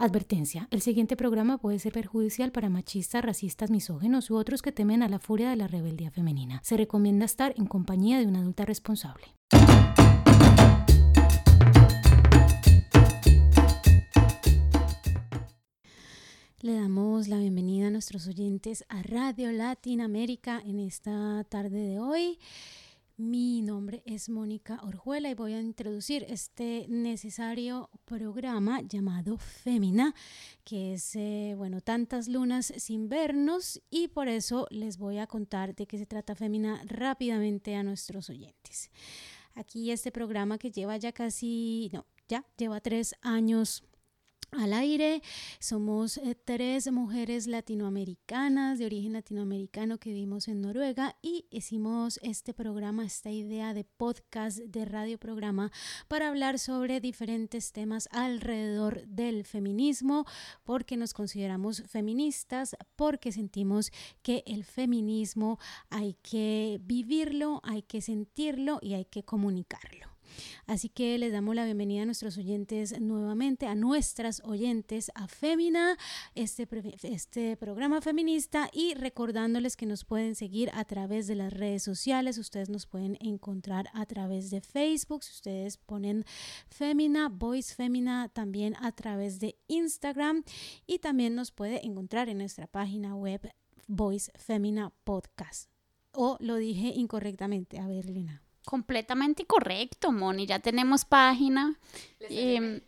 Advertencia, el siguiente programa puede ser perjudicial para machistas, racistas, misógenos u otros que temen a la furia de la rebeldía femenina. Se recomienda estar en compañía de una adulta responsable. Le damos la bienvenida a nuestros oyentes a Radio Latinoamérica en esta tarde de hoy. Mi nombre es Mónica Orjuela y voy a introducir este necesario programa llamado Fémina, que es, eh, bueno, tantas lunas sin vernos y por eso les voy a contar de qué se trata Fémina rápidamente a nuestros oyentes. Aquí este programa que lleva ya casi, no, ya lleva tres años al aire. Somos eh, tres mujeres latinoamericanas de origen latinoamericano que vivimos en Noruega y hicimos este programa, esta idea de podcast, de radio programa, para hablar sobre diferentes temas alrededor del feminismo, porque nos consideramos feministas, porque sentimos que el feminismo hay que vivirlo, hay que sentirlo y hay que comunicarlo. Así que les damos la bienvenida a nuestros oyentes nuevamente, a nuestras oyentes, a Fémina, este, este programa feminista y recordándoles que nos pueden seguir a través de las redes sociales. Ustedes nos pueden encontrar a través de Facebook, si ustedes ponen Fémina, Voice Fémina, también a través de Instagram y también nos puede encontrar en nuestra página web Voice Fémina Podcast. O lo dije incorrectamente. A ver, Lina completamente correcto, Moni. Ya tenemos página. Le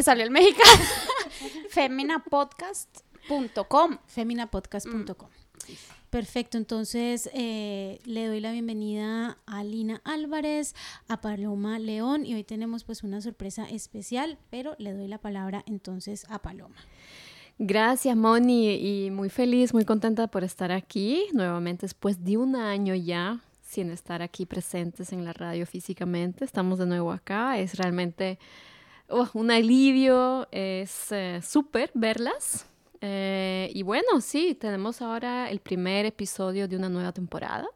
salió, el mexicano. Feminapodcast.com. Feminapodcast.com. Perfecto, entonces eh, le doy la bienvenida a Lina Álvarez, a Paloma León y hoy tenemos pues una sorpresa especial, pero le doy la palabra entonces a Paloma. Gracias, Moni, y muy feliz, muy contenta por estar aquí nuevamente después de un año ya sin estar aquí presentes en la radio físicamente. Estamos de nuevo acá. Es realmente oh, un alivio, es eh, súper verlas. Eh, y bueno, sí, tenemos ahora el primer episodio de una nueva temporada.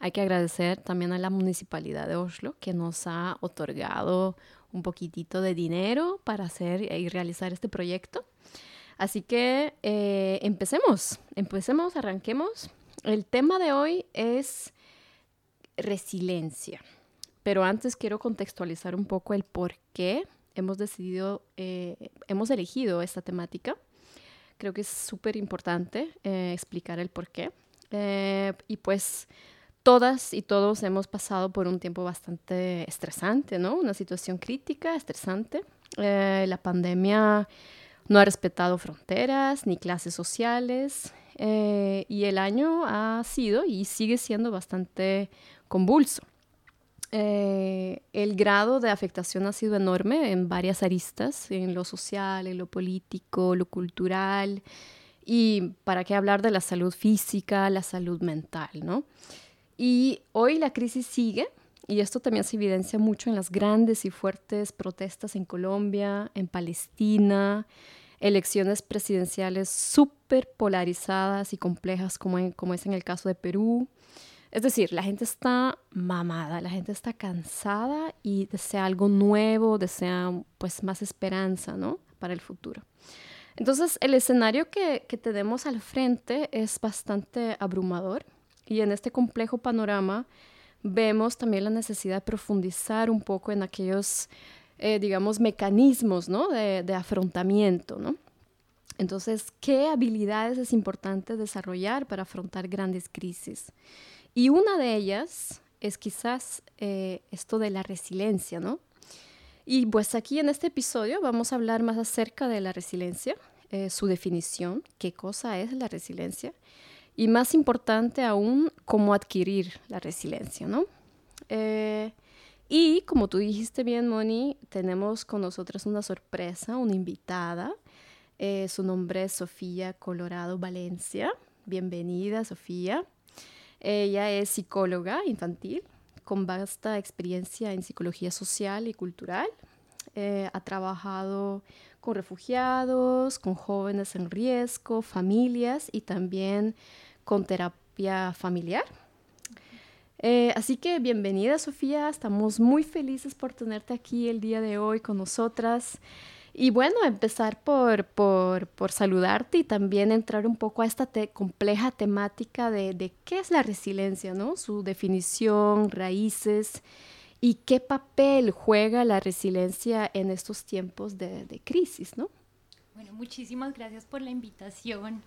Hay que agradecer también a la Municipalidad de Oslo que nos ha otorgado un poquitito de dinero para hacer y realizar este proyecto. Así que eh, empecemos, empecemos, arranquemos. El tema de hoy es resiliencia. Pero antes quiero contextualizar un poco el por qué hemos decidido, eh, hemos elegido esta temática. Creo que es súper importante eh, explicar el por qué. Eh, y pues todas y todos hemos pasado por un tiempo bastante estresante, ¿no? Una situación crítica, estresante. la pandemia no ha respetado fronteras ni clases sociales. y el año ha sido y sigue siendo bastante convulso. Eh, el grado de afectación ha sido enorme en varias aristas, en lo social, en lo político, lo cultural, y para qué hablar de la salud física, la salud mental, ¿no? Y hoy la crisis sigue, y esto también se evidencia mucho en las grandes y fuertes protestas en Colombia, en Palestina, elecciones presidenciales súper polarizadas y complejas como, como es en el caso de Perú, es decir, la gente está mamada, la gente está cansada y desea algo nuevo, desea pues más esperanza, ¿no? Para el futuro. Entonces, el escenario que, que tenemos al frente es bastante abrumador y en este complejo panorama vemos también la necesidad de profundizar un poco en aquellos, eh, digamos, mecanismos, ¿no? De, de afrontamiento, ¿no? Entonces, ¿qué habilidades es importante desarrollar para afrontar grandes crisis? Y una de ellas es quizás eh, esto de la resiliencia, ¿no? Y pues aquí en este episodio vamos a hablar más acerca de la resiliencia, eh, su definición, qué cosa es la resiliencia, y más importante aún, cómo adquirir la resiliencia, ¿no? Eh, y como tú dijiste bien, Moni, tenemos con nosotros una sorpresa, una invitada. su nombre es Sofía Colorado Valencia. Bienvenida, Sofía. Ella es psicóloga infantil con vasta experiencia en psicología social y cultural. Eh, ha trabajado con refugiados, con jóvenes en riesgo, familias y también con terapia familiar. Eh, así que bienvenida Sofía, estamos muy felices por tenerte aquí el día de hoy con nosotras. Y bueno, empezar por, por, saludarte y también entrar un poco a esta compleja temática de, qué es la resiliencia, ¿no? Su definición, raíces y qué papel juega la resiliencia en estos tiempos de, de crisis, ¿no? Bueno, muchísimas gracias por la invitación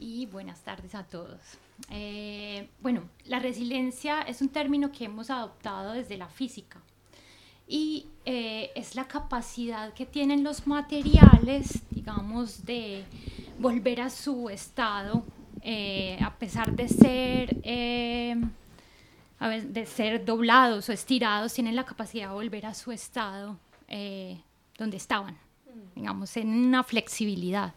y buenas tardes a todos. Eh, bueno, la resiliencia es un término que hemos adoptado desde la física y eh, es la capacidad que tienen los materiales, digamos, de volver a su estado, eh, a pesar de ser, de ser doblados o estirados, tienen la capacidad de volver a su estado donde estaban, digamos, en una flexibilidad.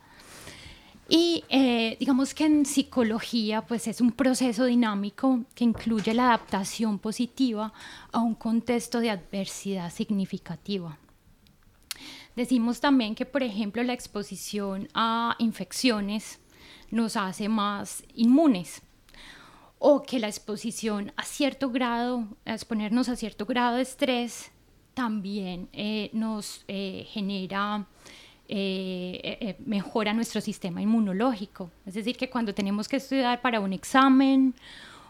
Y eh, digamos que en psicología pues es un proceso dinámico que incluye la adaptación positiva a un contexto de adversidad significativa. Decimos también que, por ejemplo, la exposición a infecciones nos hace más inmunes o que la exposición a cierto grado, a exponernos a cierto grado de estrés, también eh, nos eh, genera eh, eh, eh, mejora nuestro sistema inmunológico. Es decir, que cuando tenemos que estudiar para un examen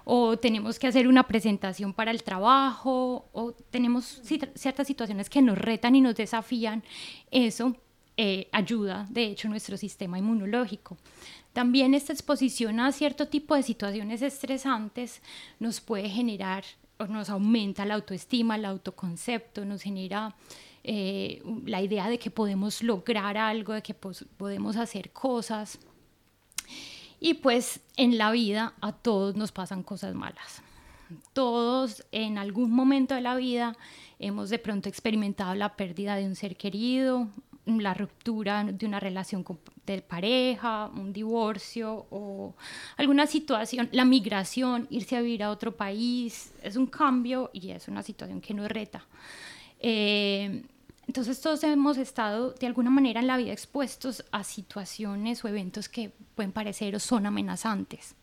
o tenemos que hacer una presentación para el trabajo o tenemos ciertas situaciones que nos retan y nos desafían, eso ayuda, de hecho, nuestro sistema inmunológico. También esta exposición a cierto tipo de situaciones estresantes nos puede generar o nos aumenta la autoestima, el autoconcepto, nos genera eh, la idea de que podemos lograr algo, de que podemos hacer cosas. Y pues en la vida a todos nos pasan cosas malas. Todos en algún momento de la vida hemos de pronto experimentado la pérdida de un ser querido, la ruptura de una relación de pareja, un divorcio o alguna situación, la migración, irse a vivir a otro país, es un cambio y es una situación que nos reta. Eh, entonces todos hemos estado de alguna manera en la vida expuestos a situaciones o eventos que pueden parecer o son amenazantes.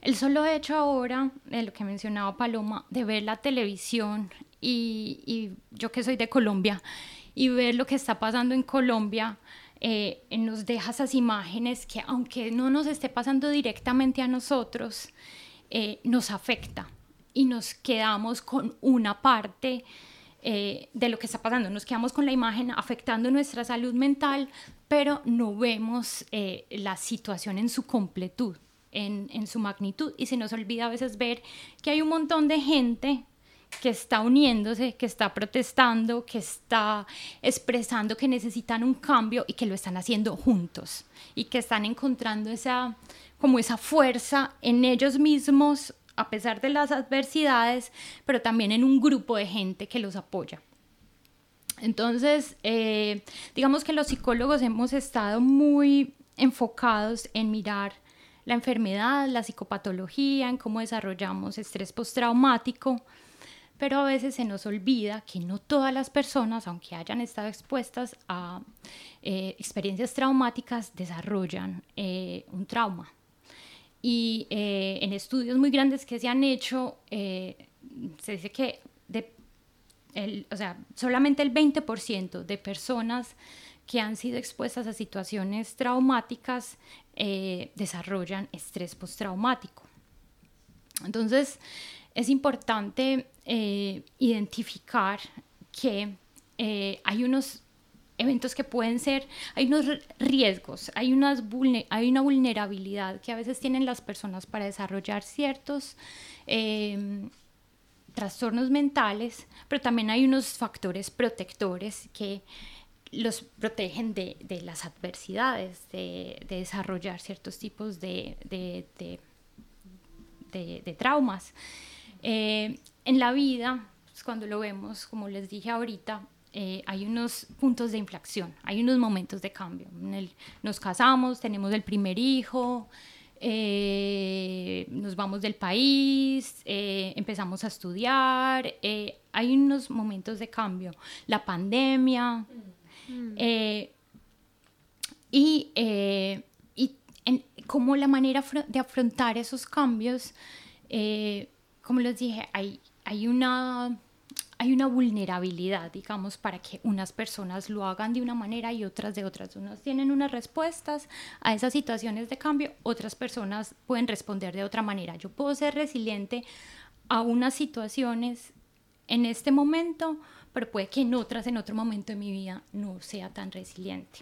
El solo hecho ahora, de lo que mencionaba Paloma, de ver la televisión y, yo que soy de Colombia y ver lo que está pasando en Colombia, eh, nos deja esas imágenes que aunque no nos esté pasando directamente a nosotros, eh, nos afecta y nos quedamos con una parte eh, de lo que está pasando. Nos quedamos con la imagen afectando nuestra salud mental, pero no vemos eh, la situación en su completud, en, en su magnitud, y se nos olvida a veces ver que hay un montón de gente que está uniéndose, que está protestando, que está expresando que necesitan un cambio y que lo están haciendo juntos y que están encontrando esa como esa fuerza en ellos mismos a pesar de las adversidades, pero también en un grupo de gente que los apoya. Entonces, eh, digamos que los psicólogos hemos estado muy enfocados en mirar la enfermedad, la psicopatología, en cómo desarrollamos estrés postraumático, pero a veces se nos olvida que no todas las personas, aunque hayan estado expuestas a eh, experiencias traumáticas, desarrollan eh, un trauma. Y eh, en estudios muy grandes que se han hecho, eh, se dice que el, o sea, solamente el 20% de personas que han sido expuestas a situaciones traumáticas eh, desarrollan estrés postraumático. Entonces, es importante identificar que hay unos eventos que pueden ser, hay unos riesgos, hay, una vulnerabilidad que a veces tienen las personas para desarrollar ciertos em, trastornos mentales, pero también hay unos factores protectores que los protegen de, las adversidades, de, de, desarrollar ciertos tipos de, de traumas. Eh, en la vida, pues, cuando lo vemos, como les dije ahorita, eh, hay unos puntos de inflexión, hay unos momentos de cambio. nos casamos, tenemos el primer hijo, eh, nos vamos del país, eh, empezamos a estudiar, hay unos momentos de cambio. La pandemia. Mm. y, y como la manera de afrontar esos cambios, como les dije, hay, hay una hay una vulnerabilidad, digamos, para que unas personas lo hagan de una manera y otras de otras. Unas tienen unas respuestas a esas situaciones de cambio, otras personas pueden responder de otra manera. Yo puedo ser resiliente a unas situaciones en este momento, pero puede que en otras, en otro momento de mi vida, no sea tan resiliente.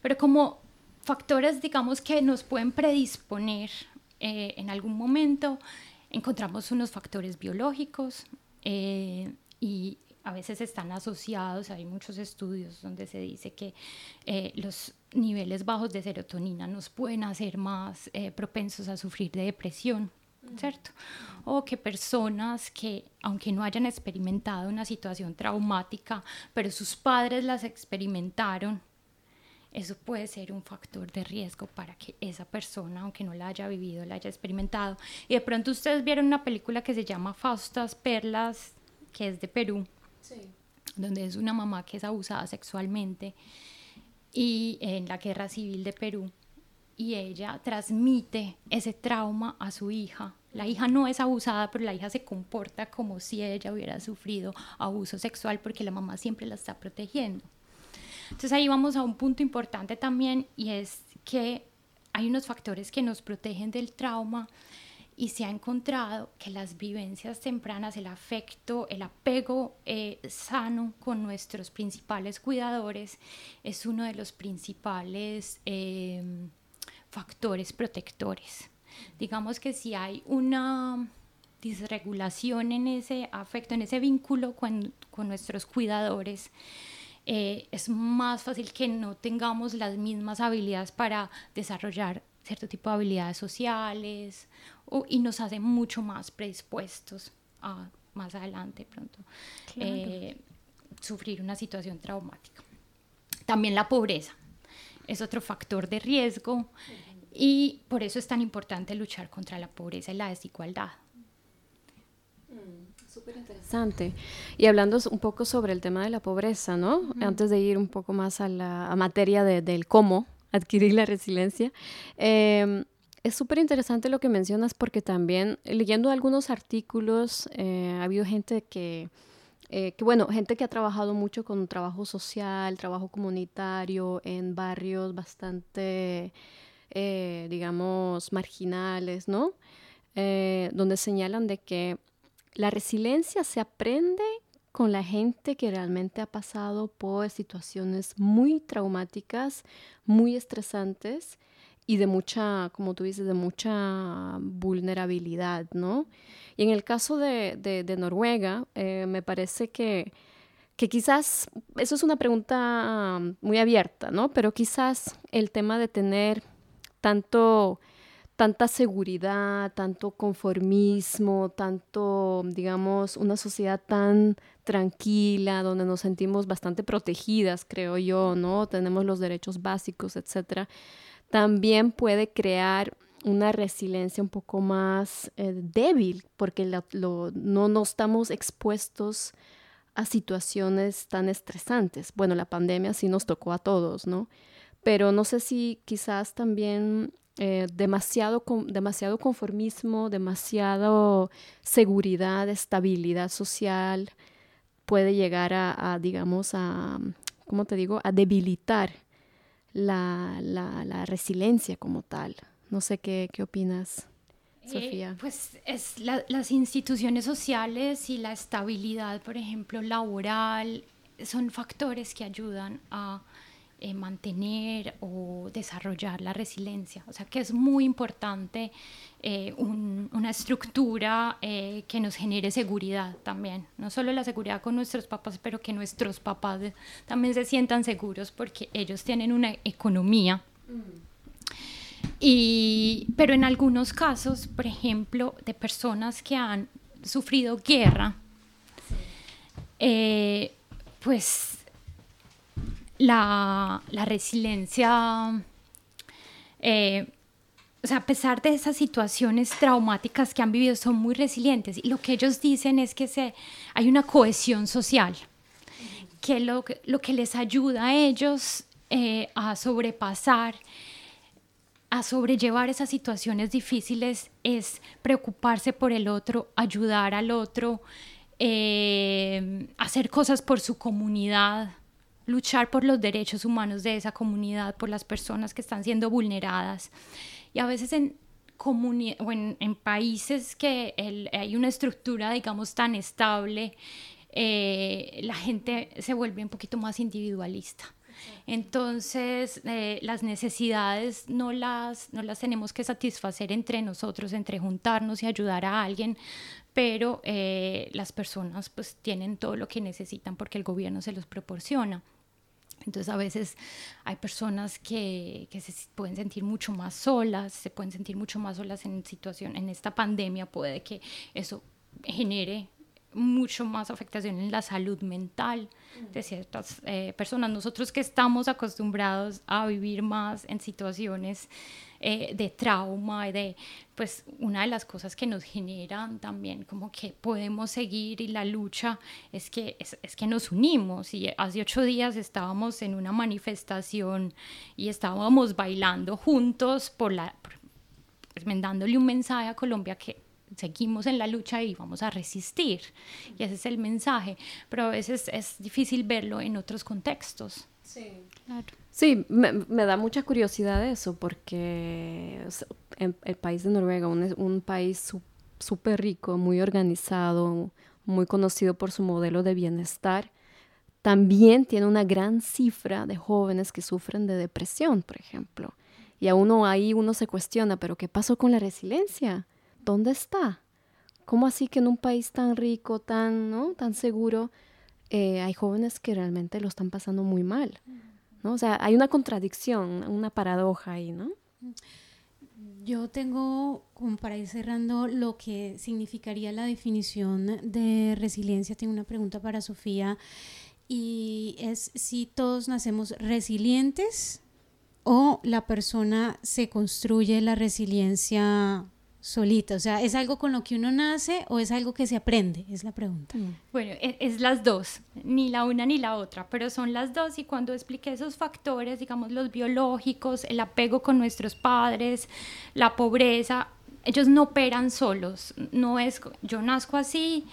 Pero como factores, digamos, que nos pueden predisponer eh, en algún momento, encontramos unos factores biológicos eh, y a veces están asociados, hay muchos estudios donde se dice que eh, los niveles bajos de serotonina nos pueden hacer más propensos a sufrir de depresión, ¿cierto? O que personas que, aunque no hayan experimentado una situación traumática, pero sus padres las experimentaron, eso puede ser un factor de riesgo para que esa persona, aunque no la haya vivido, la haya experimentado. Y de pronto ustedes vieron una película que se llama Faustas Perlas, que es de Perú, donde es una mamá que es abusada sexualmente y en la guerra civil de Perú. Y ella transmite ese trauma a su hija. La hija no es abusada, pero la hija se comporta como si ella hubiera sufrido abuso sexual porque la mamá siempre la está protegiendo. Entonces ahí vamos a un punto importante también y es que hay unos factores que nos protegen del trauma y se ha encontrado que las vivencias tempranas, el afecto, el apego eh, sano con nuestros principales cuidadores es uno de los principales em, factores protectores. Digamos que si hay una disregulación en ese afecto, en ese vínculo con, con nuestros cuidadores, eh, es más fácil que no tengamos las mismas habilidades para desarrollar cierto tipo de habilidades sociales y nos hace mucho más predispuestos a más adelante pronto eh, sufrir una situación traumática. También la pobreza es otro factor de riesgo y por eso es tan importante luchar contra la pobreza y la desigualdad. Súper interesante. Y hablando un poco sobre el tema de la pobreza, ¿no? Antes de ir un poco más a la materia del cómo adquirir la resiliencia, em, es súper interesante lo que mencionas porque también leyendo algunos artículos eh, ha habido gente que, eh, que, bueno, gente que ha trabajado mucho con trabajo social, trabajo comunitario en barrios bastante, eh, digamos, marginales, ¿no? donde señalan de que la resiliencia se aprende con la gente que realmente ha pasado por situaciones muy traumáticas, muy estresantes y de mucha, como tú dices, de mucha vulnerabilidad, ¿no? Y en el caso de, Noruega, eh, me parece que, que quizás, eso es una pregunta muy abierta, ¿no? Pero quizás el tema de tener tanto tanta seguridad, tanto conformismo, tanto, digamos, una sociedad tan tranquila, donde nos sentimos bastante protegidas, creo yo, ¿no? Tenemos los derechos básicos, etcétera, también puede crear una resiliencia un poco más eh, débil, porque no, no estamos expuestos a situaciones tan estresantes. Bueno, la pandemia sí nos tocó a todos, ¿no? Pero no sé si quizás también eh, demasiado, demasiado conformismo, demasiado seguridad, estabilidad social, puede llegar a, digamos, a, ¿cómo te digo?, a debilitar la, la, resiliencia como tal. No sé qué, qué opinas. Eh, Sofía. pues es las instituciones sociales y la estabilidad, por ejemplo, laboral, son factores que ayudan a eh, mantener o desarrollar la resiliencia. O sea que es muy importante eh, una estructura eh, que nos genere seguridad también. No solo la seguridad con nuestros papás, pero que nuestros papás también se sientan seguros porque ellos tienen una economía. Y, pero en algunos casos, por ejemplo, de personas que han sufrido guerra, pues la, resiliencia, eh, o sea, a pesar de esas situaciones traumáticas que han vivido, son muy resilientes. Y lo que ellos dicen es que se, hay una cohesión social, que lo, lo que les ayuda a ellos eh, a sobrepasar, a sobrellevar esas situaciones difíciles es preocuparse por el otro, ayudar al otro, eh, hacer cosas por su comunidad, luchar por los derechos humanos de esa comunidad, por las personas que están siendo vulneradas. Y a veces en, o en, países que hay una estructura, digamos, tan estable, eh, la gente se vuelve un poquito más individualista. Entonces, eh, las necesidades no las, no las tenemos que satisfacer entre nosotros, entre juntarnos y ayudar a alguien, pero eh, las personas pues tienen todo lo que necesitan porque el gobierno se los proporciona. Entonces a veces hay personas que, que, se pueden sentir mucho más solas, se pueden sentir mucho más solas en situación, en esta pandemia puede que eso genere mucho más afectación en la salud mental de ciertas eh, personas. Nosotros que estamos acostumbrados a vivir más en situaciones eh, de trauma, de, pues una de las cosas que nos generan también como que podemos seguir y la lucha es que, es, es que nos unimos. Y hace ocho días estábamos en una manifestación y estábamos bailando juntos por la... Pues, dándole un mensaje a Colombia que seguimos en la lucha y vamos a resistir. Y ese es el mensaje. Pero a veces es difícil verlo en otros contextos. Sí, Sí, me, da mucha curiosidad eso, porque el país de Noruega, un, un país súper rico, muy organizado, muy conocido por su modelo de bienestar, también tiene una gran cifra de jóvenes que sufren de depresión, por ejemplo. Y a uno ahí uno se cuestiona, pero ¿qué pasó con la resiliencia? ¿Dónde está? ¿Cómo así que en un país tan rico, tan, ¿no? tan seguro, eh, hay jóvenes que realmente lo están pasando muy mal? ¿no? O sea, hay una contradicción, una paradoja ahí, ¿no? Yo tengo, como para ir cerrando, lo que significaría la definición de resiliencia. Tengo una pregunta para Sofía y es si todos nacemos resilientes o la persona se construye la resiliencia solita? O sea, ¿es algo con lo que uno nace o es algo que se aprende? Es la pregunta. Mm. Bueno, e, es, las dos, ni la una ni la otra, pero son las dos y cuando expliqué esos factores, digamos los biológicos, el apego con nuestros padres, la pobreza, ellos no operan solos, no es yo nazco así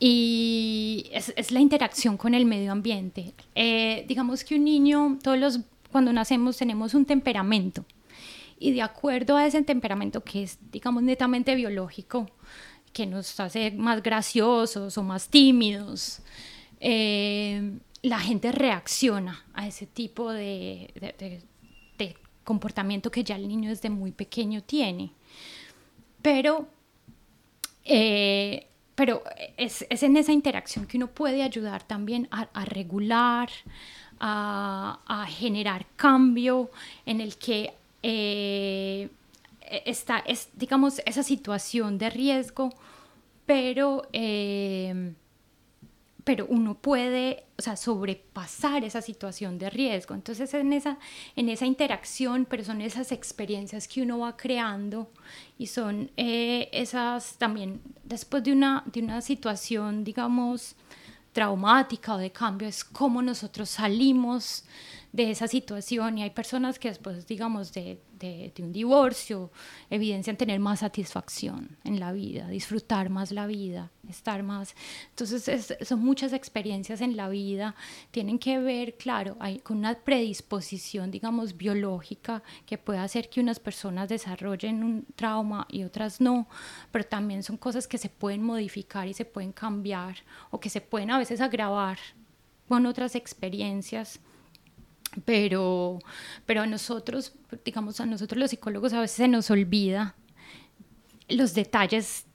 y es, la interacción con el medio ambiente. Eh, digamos que un niño, todos los, cuando nacemos tenemos un temperamento y de acuerdo a ese temperamento que es, digamos, netamente biológico, que nos hace más graciosos o más tímidos, eh, la gente reacciona a ese tipo de, comportamiento que ya el niño desde muy pequeño tiene. Pero, eh, pero es, en esa interacción que uno puede ayudar también a, regular, a, generar cambio, en el que eh, está, es, digamos, esa situación de riesgo, pero, eh, pero uno puede, o sea, sobrepasar esa situación de riesgo. Entonces, en esa, en esa interacción, pero son esas experiencias que uno va creando y son eh, esas también, después de una, de una situación, digamos, traumática o de cambio, es cómo nosotros salimos de esa situación y hay personas que después, digamos, de, de, un divorcio, evidencian tener más satisfacción en la vida, disfrutar más la vida, estar más... Entonces, son muchas experiencias en la vida, tienen que ver, claro, hay, con una predisposición, digamos, biológica que puede hacer que unas personas desarrollen un trauma y otras no, pero también son cosas que se pueden modificar y se pueden cambiar o que se pueden a veces agravar con otras experiencias pero, pero a nosotros, digamos, a nosotros los psicólogos a veces se nos olvida los detalles,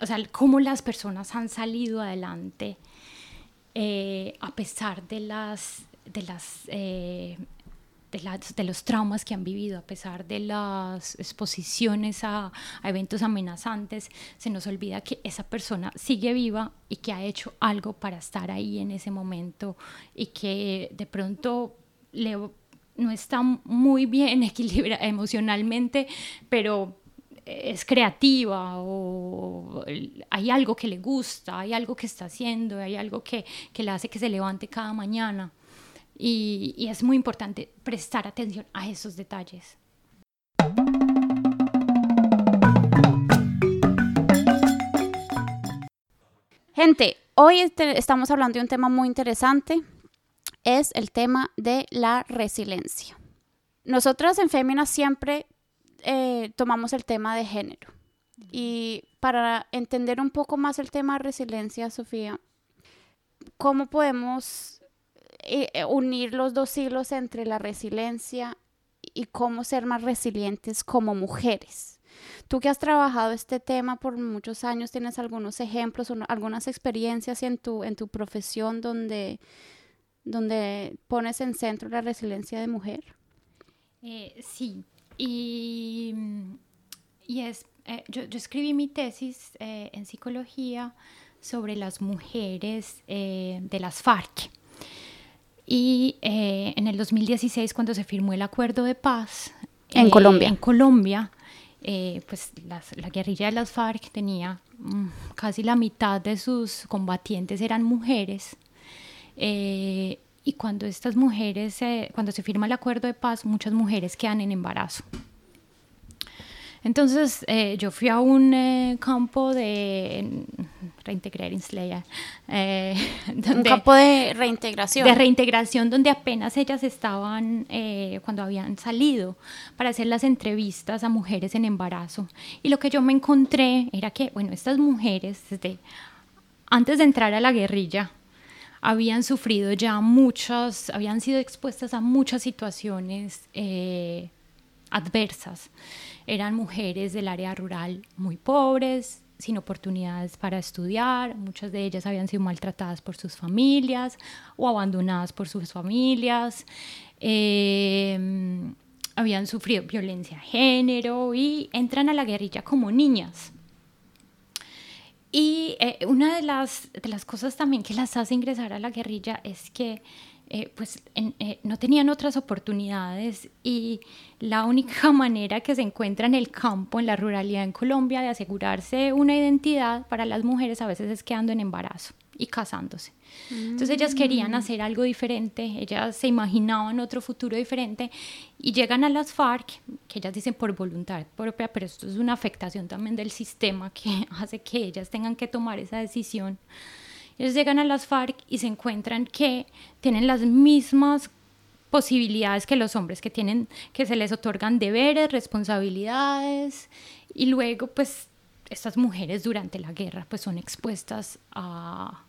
o sea, cómo las personas han salido adelante eh, a pesar de las, de las eh, de, las, de, los traumas que han vivido, a pesar de las exposiciones a, a, eventos amenazantes, se nos olvida que esa persona sigue viva y que ha hecho algo para estar ahí en ese momento y que de pronto no está muy bien equilibrada emocionalmente, pero es creativa o hay algo que le gusta, hay algo que está haciendo, hay algo que, que le hace que se levante cada mañana. Y, y es muy importante prestar atención a esos detalles. Gente, hoy este, estamos hablando de un tema muy interesante, es el tema de la resiliencia. Nosotras en Fémina siempre eh, tomamos el tema de género. Y para entender un poco más el tema de resiliencia, Sofía, ¿cómo podemos eh, eh, unir los dos hilos entre la resiliencia y cómo ser más resilientes como mujeres? Tú que has trabajado este tema por muchos años, ¿tienes algunos ejemplos o algunas experiencias en tu, en tu profesión donde, donde pones en centro la resiliencia de mujer? Eh, sí, y, y es, eh, yo, yo, escribí mi tesis eh, en psicología sobre las mujeres de las FARC. Y en el 2016, cuando se firmó el acuerdo de paz en Colombia, en Colombia pues la guerrilla de las FARC tenía mm, casi la mitad de sus combatientes eran mujeres. Y cuando estas mujeres, cuando se firma el acuerdo de paz, muchas mujeres quedan en embarazo. Entonces eh, yo fui a un eh, campo de reintegrar eh, un campo de reintegración. De reintegración donde apenas ellas estaban, cuando habían salido, para hacer las entrevistas a mujeres en embarazo. Y lo que yo me encontré era que, bueno, estas mujeres, desde antes de entrar a la guerrilla, habían sufrido ya muchas, habían sido expuestas a muchas situaciones eh, adversas. Eran mujeres del área rural muy pobres, sin oportunidades para estudiar, muchas de ellas habían sido maltratadas por sus familias o abandonadas por sus familias, eh, habían sufrido violencia de género y entran a la guerrilla como niñas. Y eh, una de las, las cosas también que las hace ingresar a la guerrilla es que eh, pues eh, no tenían otras oportunidades y la única manera que se encuentra en el campo, en la ruralidad en Colombia, de asegurarse una identidad para las mujeres a veces es quedando en embarazo y casándose. Entonces ellas querían mm. hacer algo diferente, ellas se imaginaban otro futuro diferente y llegan a las FARC, que ellas dicen por voluntad propia, pero esto es una afectación también del sistema que hace que ellas tengan que tomar esa decisión. Ellos llegan a las FARC y se encuentran que tienen las mismas posibilidades que los hombres, que tienen, que se les otorgan deberes, responsabilidades y luego pues estas mujeres durante la guerra pues son expuestas a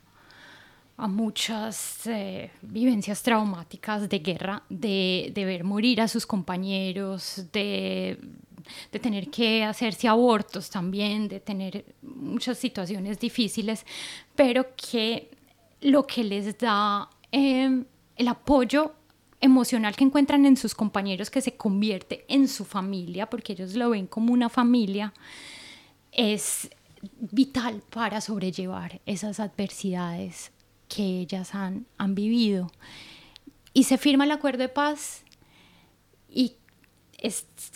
a muchas eh, vivencias traumáticas de guerra, de, ver morir a sus compañeros, de, tener que hacerse abortos también, de tener muchas situaciones difíciles, pero que lo que les da em, el apoyo emocional que encuentran en sus compañeros que se convierte en su familia, porque ellos lo ven como una familia, es vital para sobrellevar esas adversidades que ellas han, han vivido. Y se firma el acuerdo de paz y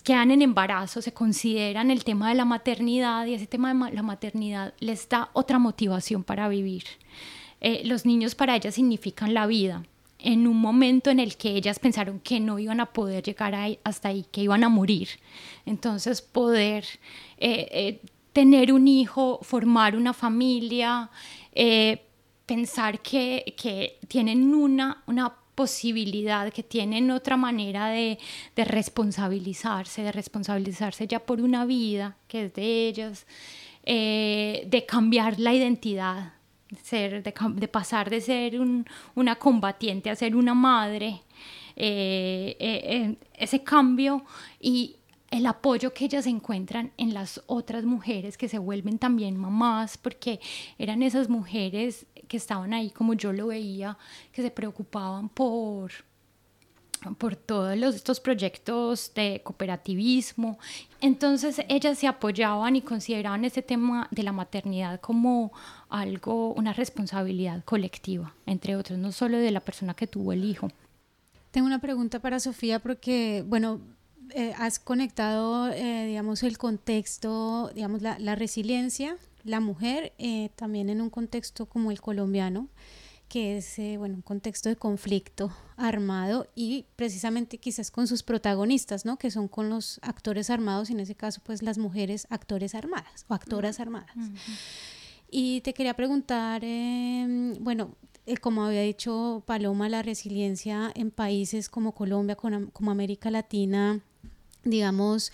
quedan en embarazo, se consideran el tema de la maternidad y ese tema de la maternidad les da otra motivación para vivir. Eh, los niños para ellas significan la vida. En un momento en el que ellas pensaron que no iban a poder llegar ahí, hasta ahí, que iban a morir. Entonces poder eh, eh, tener un hijo, formar una familia, pensar que, que tienen una, una posibilidad, que tienen otra manera de, de, responsabilizarse, de responsabilizarse ya por una vida que es de ellas, eh, de cambiar la identidad, ser, de, de pasar de ser un, una combatiente a ser una madre, eh, eh, ese cambio y el apoyo que ellas encuentran en las otras mujeres que se vuelven también mamás, porque eran esas mujeres que estaban ahí como yo lo veía, que se preocupaban por por todos los, estos proyectos de cooperativismo. Entonces ellas se apoyaban y consideraban ese tema de la maternidad como algo, una responsabilidad colectiva, entre otros, no solo de la persona que tuvo el hijo. Tengo una pregunta para Sofía porque, bueno, eh, has conectado, eh, digamos, el contexto, digamos, la, la resiliencia la mujer eh, también en un contexto como el colombiano, que es eh, bueno, un contexto de conflicto armado y precisamente quizás con sus protagonistas, ¿no? que son con los actores armados, y en ese caso pues las mujeres actores armadas o actoras armadas. Y te quería preguntar, em, bueno, eh, como había dicho Paloma, la resiliencia en países como Colombia, como América Latina, digamos,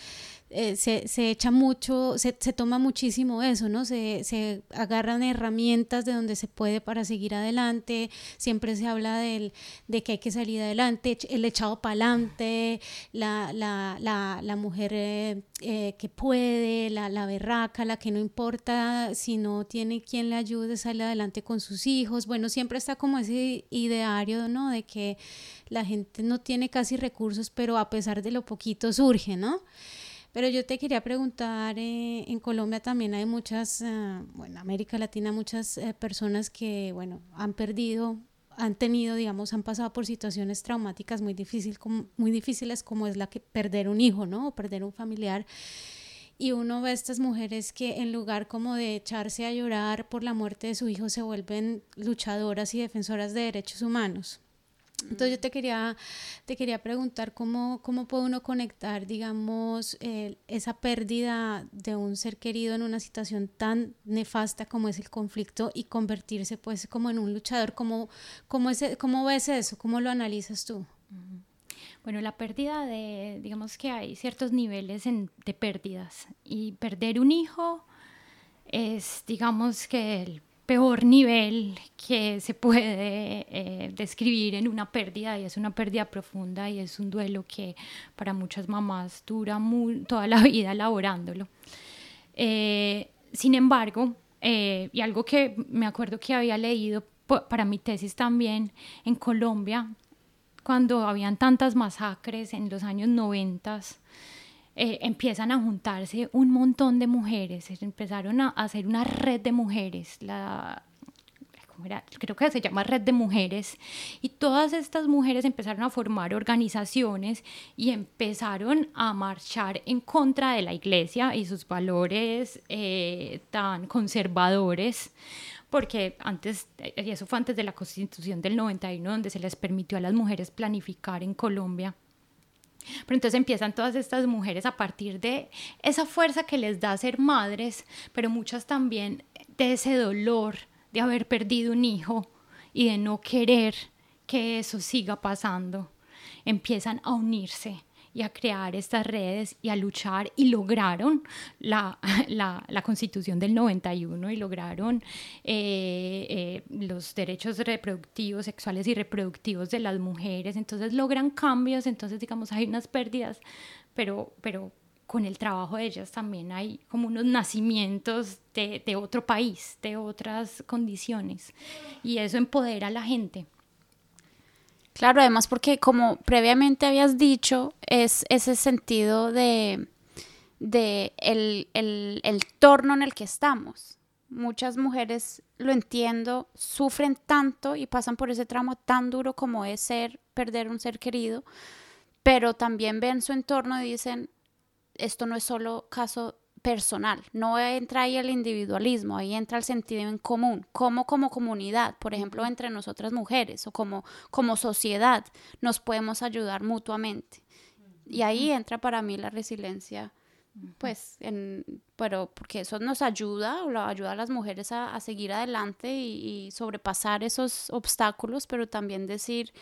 eh, se, se, echa mucho, se, se, toma muchísimo eso, ¿no? Se, se, agarran herramientas de donde se puede para seguir adelante, siempre se habla del, de que hay que salir adelante, el echado para adelante, la, la, la, la, mujer eh, eh, que puede, la, la berraca, la que no importa si no tiene quien le ayude a salir adelante con sus hijos, bueno, siempre está como ese ideario, ¿no? De que la gente no tiene casi recursos, pero a pesar de lo poquito surge, ¿no? Pero yo te quería preguntar, eh, en Colombia también hay muchas, uh, bueno, América Latina, muchas eh, personas que, bueno, han perdido, han tenido, digamos, han pasado por situaciones traumáticas muy, difícil, como, muy difíciles como es la que perder un hijo, ¿no? O perder un familiar. Y uno ve a estas mujeres que en lugar como de echarse a llorar por la muerte de su hijo, se vuelven luchadoras y defensoras de derechos humanos. Entonces yo te quería, te quería preguntar cómo, cómo puede uno conectar, digamos, esa pérdida de un ser querido en una situación tan nefasta como es el conflicto y convertirse pues como en un luchador. ¿Cómo, cómo, es, cómo ves eso? ¿Cómo lo analizas tú? Bueno, la pérdida de, digamos que hay ciertos niveles de pérdidas y perder un hijo es, digamos que el peor nivel que se puede eh, describir en una pérdida y es una pérdida profunda y es un duelo que para muchas mamás dura toda la vida elaborándolo. Eh, sin embargo, eh, y algo que me acuerdo que había leído para mi tesis también, en Colombia, cuando habían tantas masacres en los años 90, eh, empiezan a juntarse un montón de mujeres, empezaron a hacer una red de mujeres, la, creo que se llama Red de Mujeres, y todas estas mujeres empezaron a formar organizaciones y empezaron a marchar en contra de la iglesia y sus valores eh, tan conservadores, porque antes, y eso fue antes de la constitución del 91, donde se les permitió a las mujeres planificar en Colombia pero entonces empiezan todas estas mujeres a partir de esa fuerza que les da ser madres, pero muchas también de ese dolor de haber perdido un hijo y de no querer que eso siga pasando. Empiezan a unirse y a crear estas redes y a luchar y lograron la, la, constitución del 91 y lograron eh, eh, los derechos reproductivos, sexuales y reproductivos de las mujeres, entonces logran cambios, entonces digamos hay unas pérdidas, pero, pero con el trabajo de ellas también hay como unos nacimientos de, de otro país, de otras condiciones y eso empodera a la gente. Claro, además porque como previamente habías dicho, es ese sentido de, de el, el, el torno en el que estamos. Muchas mujeres, lo entiendo, sufren tanto y pasan por ese tramo tan duro como es ser, perder un ser querido, pero también ven su entorno y dicen, esto no es solo caso personal, no entra ahí el individualismo, ahí entra el sentido en común, como como comunidad, por ejemplo, entre nosotras mujeres o como, como sociedad, nos podemos ayudar mutuamente. Y ahí entra para mí la resiliencia, pues, en, pero porque eso nos ayuda, o ayuda a las mujeres a, seguir adelante y, sobrepasar esos obstáculos, pero también decir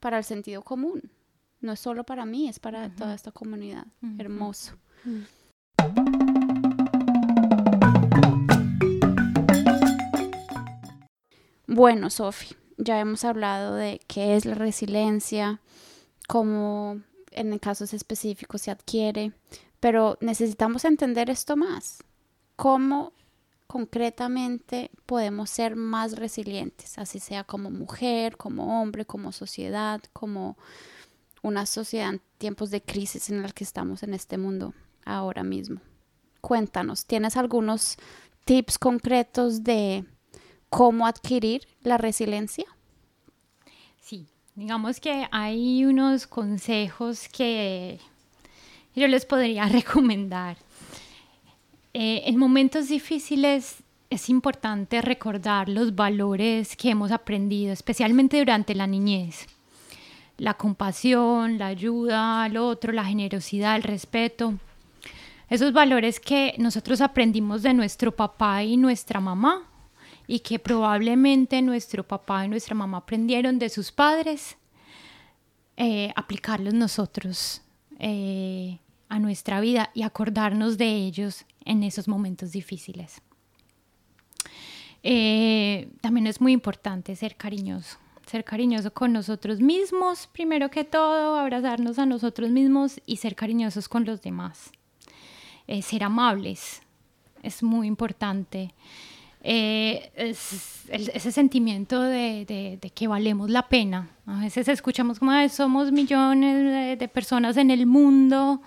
para el sentido común, no es solo para mí, es para toda esta comunidad. Hermoso. Bueno, Sofi, ya hemos hablado de qué es la resiliencia, cómo en casos específicos se adquiere, pero necesitamos entender esto más. ¿Cómo concretamente podemos ser más resilientes, así sea como mujer, como hombre, como sociedad, como una sociedad en tiempos de crisis en el que estamos en este mundo ahora mismo? Cuéntanos, ¿tienes algunos tips concretos de cómo adquirir la resiliencia? Sí, digamos que hay unos consejos que yo les podría recomendar. Eh, en momentos difíciles es importante recordar los valores que hemos aprendido, especialmente durante la niñez. La compasión, la ayuda al otro, la generosidad, el respeto. Esos valores que nosotros aprendimos de nuestro papá y nuestra mamá y que probablemente nuestro papá y nuestra mamá aprendieron de sus padres, eh, aplicarlos nosotros eh, a nuestra vida y acordarnos de ellos en esos momentos difíciles. Eh, también es muy importante ser cariñoso, ser cariñoso con nosotros mismos, primero que todo, abrazarnos a nosotros mismos y ser cariñosos con los demás. ser amables es muy importante. Eh, ese sentimiento de, que valemos la pena. A veces escuchamos como somos millones de, personas en el mundo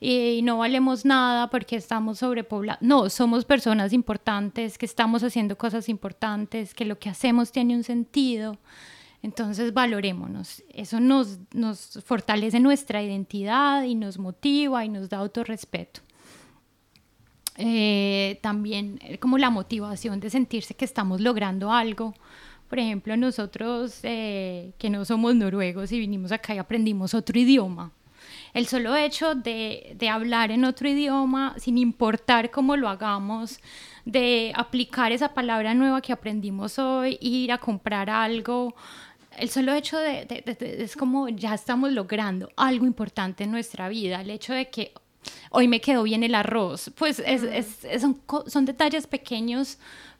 y, no valemos nada porque estamos sobrepoblados. No, somos personas importantes, que estamos haciendo cosas importantes, que lo que hacemos tiene un sentido. Entonces valorémonos. Eso nos, nos fortalece nuestra identidad y nos motiva y nos da autorrespeto. Eh, también eh, como la motivación de sentirse que estamos logrando algo. Por ejemplo, nosotros eh, que no somos noruegos y vinimos acá y aprendimos otro idioma. El solo hecho de, de hablar en otro idioma, sin importar cómo lo hagamos, de aplicar esa palabra nueva que aprendimos hoy, ir a comprar algo, el solo hecho de, de, es como ya estamos logrando algo importante en nuestra vida, el hecho de que hoy me quedó bien el arroz. Pues son, detalles pequeños,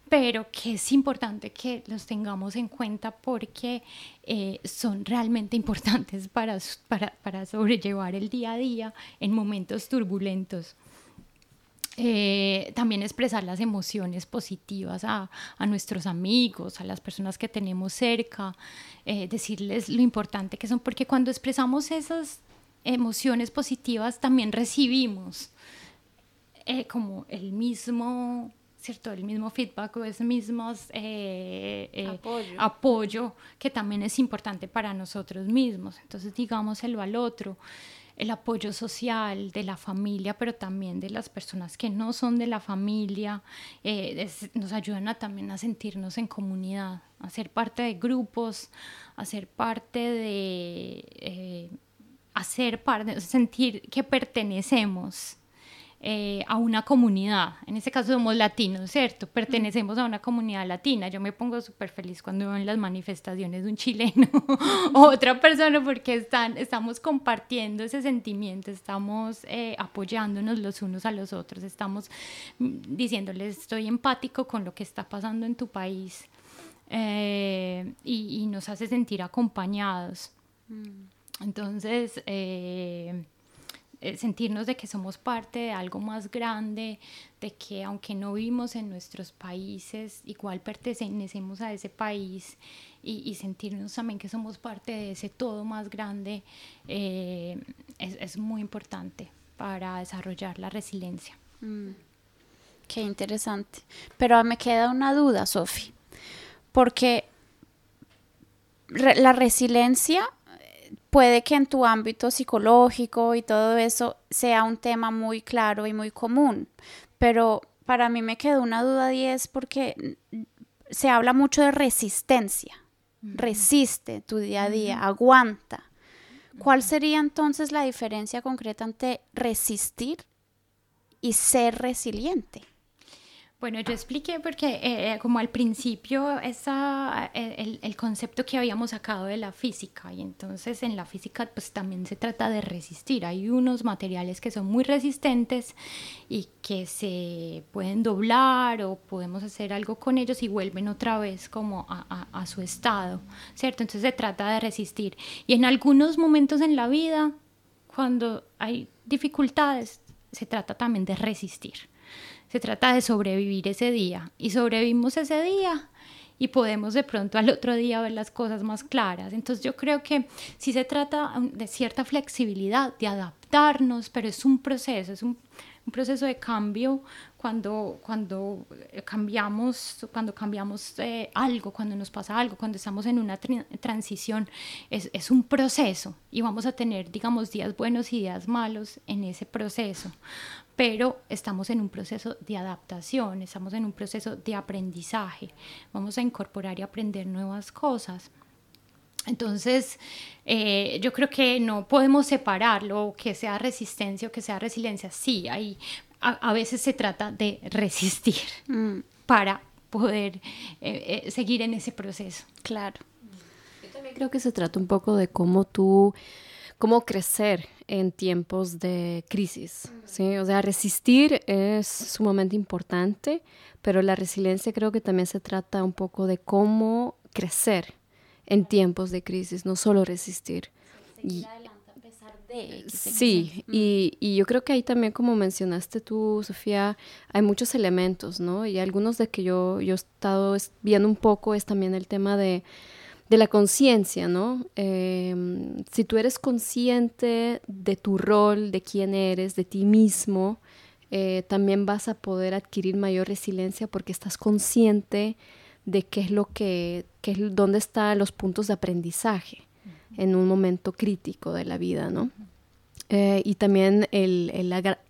pero que es importante que los tengamos en cuenta porque eh, son realmente importantes para, para, sobrellevar el día a día en momentos turbulentos. Eh, también expresar las emociones positivas a, nuestros amigos, a las personas que tenemos cerca, eh, decirles lo importante que son, porque cuando expresamos esas emociones positivas también recibimos eh, como el mismo, ¿cierto? El mismo feedback o ese mismo eh, eh, apoyo. que también es importante para nosotros mismos. Entonces, digámoselo al otro el apoyo social de la familia, pero también de las personas que no son de la familia, nos ayudan a, también a sentirnos en comunidad, a ser parte de grupos, a ser parte de hacer parte, sentir que pertenecemos eh, a una comunidad. En este caso somos latinos, ¿cierto? Pertenecemos a una comunidad latina. Yo me pongo súper feliz cuando veo en las manifestaciones de un chileno o otra persona porque están, estamos compartiendo ese sentimiento, estamos eh, apoyándonos los unos a los otros, estamos mm, diciéndoles estoy empático con lo que está pasando en tu país eh, y, nos hace sentir acompañados. Mm. Entonces, eh, eh, sentirnos de que somos parte de algo más grande, de que aunque no vivimos en nuestros países, igual pertenecemos a ese país y, sentirnos también que somos parte de ese todo más grande, eh, es, muy importante para desarrollar la resiliencia. Mm. Qué interesante. Pero me queda una duda, Sofi, porque la resiliencia puede que en tu ámbito psicológico y todo eso sea un tema muy claro y muy común, pero para mí me quedó una duda y es porque se habla mucho de resistencia. Resiste tu día a día, aguanta. ¿Cuál sería entonces la diferencia concreta entre resistir y ser resiliente? Bueno, yo expliqué porque eh, eh, como al principio esa, eh, el, concepto que habíamos sacado de la física y entonces en la física pues también se trata de resistir. Hay unos materiales que son muy resistentes y que se pueden doblar o podemos hacer algo con ellos y vuelven otra vez como a, a su estado, ¿cierto? Entonces se trata de resistir. Y en algunos momentos en la vida, cuando hay dificultades, se trata también de resistir se trata de sobrevivir ese día. Y sobrevivimos ese día y podemos de pronto al otro día ver las cosas más claras. Entonces yo creo que sí se trata um, de cierta flexibilidad, de adaptarnos, pero es un proceso, es un, proceso de cambio cuando, cuando eh, cambiamos, cuando cambiamos eh, algo, cuando nos pasa algo, cuando estamos en una transición, es, es, un proceso. Y vamos a tener, digamos, días buenos y días malos en ese proceso pero estamos en un proceso de adaptación, estamos en un proceso de aprendizaje, vamos a incorporar y aprender nuevas cosas. Entonces, eh, yo creo que no podemos separarlo, que sea resistencia o que sea resiliencia. Sí, hay, a, veces se trata de resistir mm. para poder eh, eh, seguir en ese proceso. Claro. Yo también creo que se trata un poco de cómo tú, cómo crecer en tiempos de crisis, ¿sí? O sea, resistir es sumamente importante, pero la resiliencia creo que también se trata un poco de cómo crecer en tiempos de crisis, no solo resistir. Y, sí, y, y, yo creo que ahí también, como mencionaste tú, Sofía, hay muchos elementos, ¿no? Y algunos de que yo, yo he estado viendo un poco es también el tema de, de la conciencia, ¿no? Em, si tú eres consciente de tu rol, de quién eres, de ti mismo, eh, también vas a poder adquirir mayor resiliencia porque estás consciente de qué es lo que, qué es, dónde están los puntos de aprendizaje en un momento crítico de la vida, ¿no? Eh, y también el,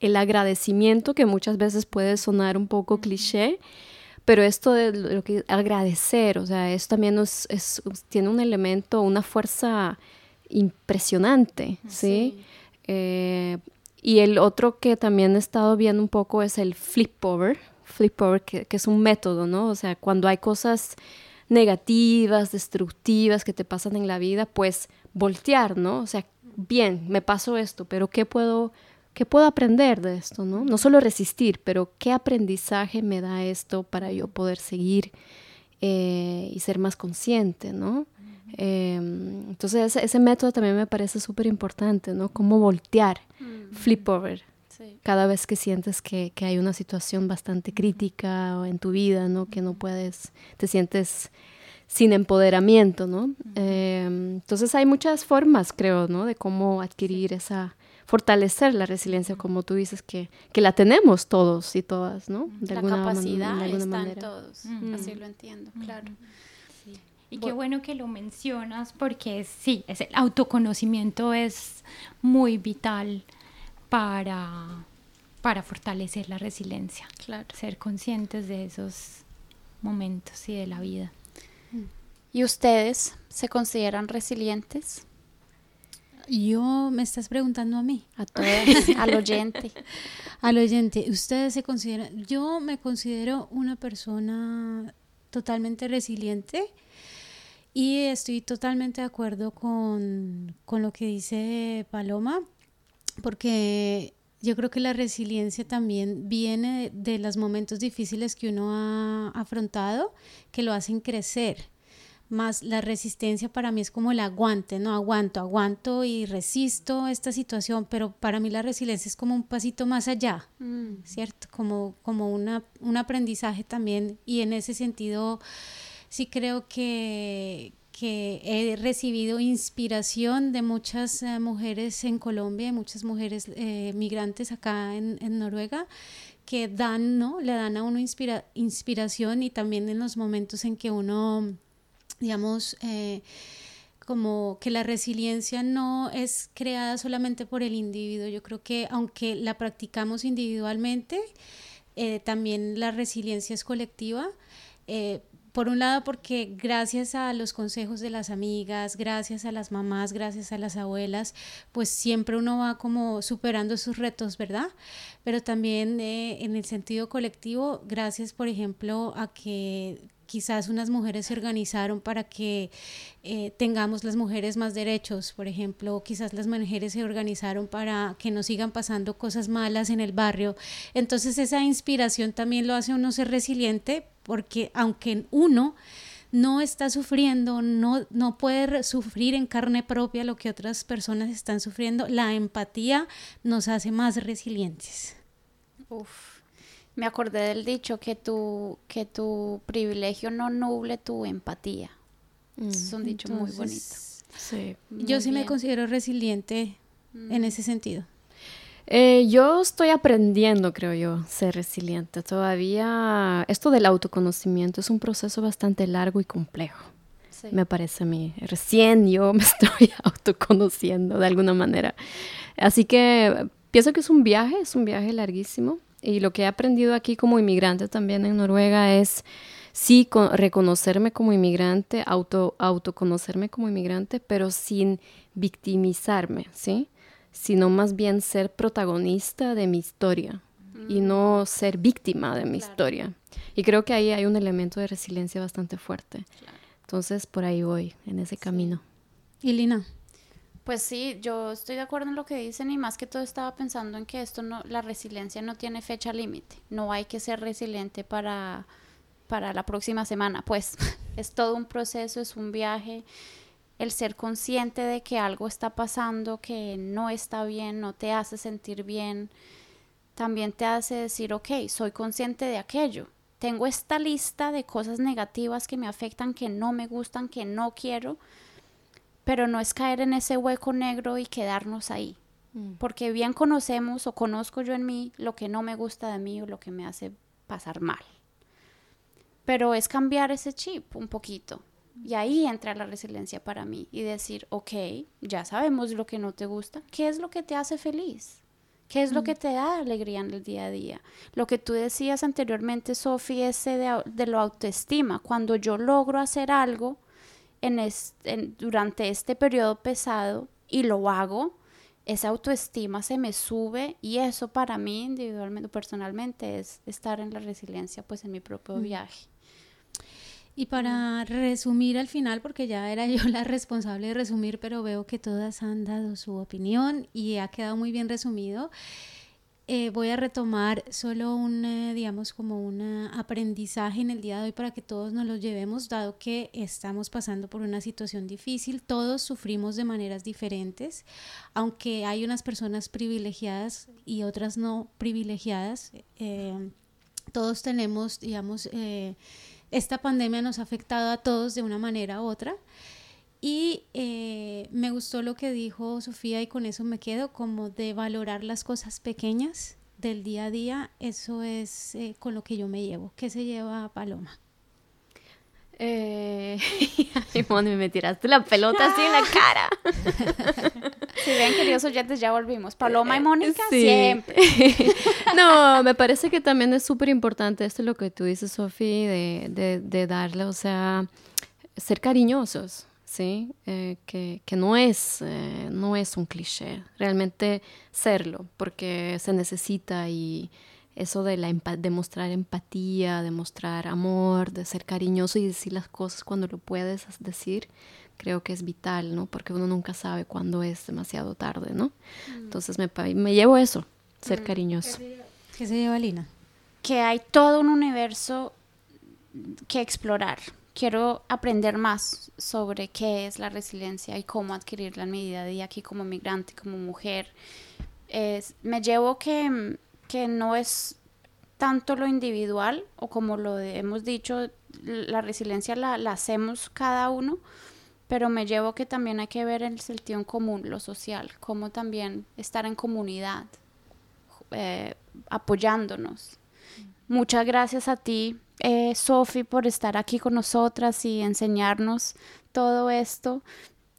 el, agradecimiento que muchas veces puede sonar un poco cliché, pero esto de lo que agradecer, o sea, eso también es, tiene un elemento, una fuerza impresionante, ¿sí? Eh, y el otro que también he estado viendo un poco es el flip over, flip over, que, que, es un método, ¿no? O sea, cuando hay cosas negativas, destructivas que te pasan en la vida, pues voltear, ¿no? O sea, bien, me pasó esto, pero ¿qué puedo, qué puedo aprender de esto, ¿no? No solo resistir, pero ¿qué aprendizaje me da esto para yo poder seguir eh, y ser más consciente, ¿no? Em, entonces ese, método también me parece súper importante, ¿no? Cómo voltear, flip over, cada vez que sientes que, que, hay una situación bastante crítica en tu vida, ¿no? Que no puedes, te sientes sin empoderamiento, ¿no? Em, entonces hay muchas formas, creo, ¿no? De cómo adquirir esa, fortalecer la resiliencia, como tú dices, que, que la tenemos todos y todas, ¿no? De la alguna capacidad de alguna está manera. en todos, así lo entiendo, claro. Y qué bueno que lo mencionas porque sí, es el autoconocimiento es muy vital para, para fortalecer la resiliencia. Claro. Ser conscientes de esos momentos y de la vida. ¿Y ustedes se consideran resilientes? Yo me estás preguntando a mí. A todos, al oyente. al oyente, ¿ustedes se consideran? Yo me considero una persona totalmente resiliente y estoy totalmente de acuerdo con, con lo que dice Paloma, porque yo creo que la resiliencia también viene de, de los momentos difíciles que uno ha afrontado, que lo hacen crecer más la resistencia para mí es como el aguante, ¿no? Aguanto, aguanto y resisto esta situación, pero para mí la resiliencia es como un pasito más allá, mm. ¿cierto? Como, como una, un aprendizaje también y en ese sentido sí creo que, que he recibido inspiración de muchas eh, mujeres en Colombia, muchas mujeres eh, migrantes acá en, en Noruega, que dan, ¿no? Le dan a uno inspira inspiración y también en los momentos en que uno digamos, eh, como que la resiliencia no es creada solamente por el individuo. Yo creo que aunque la practicamos individualmente, eh, también la resiliencia es colectiva. Eh, por un lado, porque gracias a los consejos de las amigas, gracias a las mamás, gracias a las abuelas, pues siempre uno va como superando sus retos, ¿verdad? Pero también en el sentido colectivo, gracias, por ejemplo, a que quizás unas mujeres se organizaron para que eh, tengamos las mujeres más derechos, por ejemplo, quizás las mujeres se organizaron para que no sigan pasando cosas malas en el barrio. Entonces esa inspiración también lo hace uno ser resiliente porque aunque uno no está sufriendo, no, no puede sufrir en carne propia lo que otras personas están sufriendo, la empatía nos hace más resilientes. Uf me acordé del dicho que tu, que tu privilegio no nuble tu empatía. es un dicho muy bonito. Sí. Yo sí me considero resiliente en ese sentido. Eh, yo estoy aprendiendo, creo yo, ser resiliente. Todavía esto del autoconocimiento es un proceso bastante largo y complejo. Me parece a mí. Recién yo me estoy autoconociendo de alguna manera. Así que pienso que es un viaje, es un viaje larguísimo y lo que he aprendido aquí como inmigrante también en Noruega es sí reconocerme como inmigrante, auto, autoconocerme como inmigrante, pero sin victimizarme, ¿sí? Sino más bien ser protagonista de mi historia y no ser víctima de mi historia. Y creo que ahí hay un elemento de resiliencia bastante fuerte. Entonces, por ahí voy, en ese camino. ¿Y Lina? Pues sí, yo estoy de acuerdo en lo que dicen y más que todo estaba pensando en que esto no, la resiliencia no tiene fecha límite. No hay que ser resiliente para, para la próxima semana. Pues es todo un proceso, es un viaje. El ser consciente de que algo está pasando, que no está bien, no te hace sentir bien, también te hace decir, ok, soy consciente de aquello. Tengo esta lista de cosas negativas que me afectan, que no me gustan, que no quiero pero no es caer en ese hueco negro y quedarnos ahí. Mm. Porque bien conocemos o conozco yo en mí lo que no me gusta de mí o lo que me hace pasar mal. Pero es cambiar ese chip un poquito. Y ahí entra la resiliencia para mí y decir, ok, ya sabemos lo que no te gusta, ¿qué es lo que te hace feliz? ¿Qué es lo que mm. te da alegría en el día a día? Lo que tú decías anteriormente, Sofi, ese de, de lo autoestima. Cuando yo logro hacer algo, en, durante este periodo pesado y lo hago, esa autoestima se me sube y eso para mí individualmente, personalmente, es estar en la resiliencia, pues en mi propio mm. viaje. Y para resumir al final, porque ya era yo la responsable de resumir, pero veo que todas han dado su opinión y ha quedado muy bien resumido. Eh, voy a retomar solo un, eh, digamos, como un aprendizaje en el día de hoy para que todos nos lo llevemos, dado que estamos pasando por una situación difícil, todos sufrimos de maneras diferentes, aunque hay unas personas privilegiadas y otras no privilegiadas, eh, todos tenemos, digamos, esta pandemia nos ha afectado a todos de una manera u otra. Y eh, me gustó lo que dijo Sofía y con eso me quedo, como de valorar las cosas pequeñas del día a día. Eso es eh, con lo que yo me llevo. ¿Qué se lleva Paloma? Eh, Moni, me tiraste la pelota así en la cara. si ven, queridos oyentes, ya volvimos. Paloma y Mónica, siempre. no, me parece que también es súper importante esto lo que tú dices, Sofi, de, de, de darle, o sea, ser cariñosos. ¿Sí? Eh, que, no, es, eh, no es un cliché, realmente serlo, porque se necesita y eso de, la de mostrar empatía, de mostrar amor, de ser cariñoso y decir las cosas cuando lo puedes decir, creo que es vital, ¿no? Porque uno nunca sabe cuándo es demasiado tarde, ¿no? Mm. Entonces me, me, llevo eso, ser mm. cariñoso. ¿Qué se lleva Lina? Que hay todo un universo que explorar quiero aprender más sobre qué es la resiliencia y cómo adquirirla en mi día a día aquí como migrante, como mujer. me llevo que, que no es tanto lo individual o como lo hemos dicho, la resiliencia la, hacemos cada uno, pero me llevo que también hay que ver el sentido en común, lo social, cómo también estar en comunidad, eh, apoyándonos. Muchas gracias a ti eh, Sofi, por estar aquí con nosotras y enseñarnos todo esto.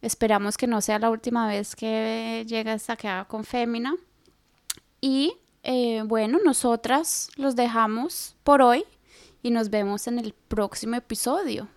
Esperamos que no sea la última vez que llegues acá con Fémina. Y eh, bueno, nosotras los dejamos por hoy y nos vemos en el próximo episodio.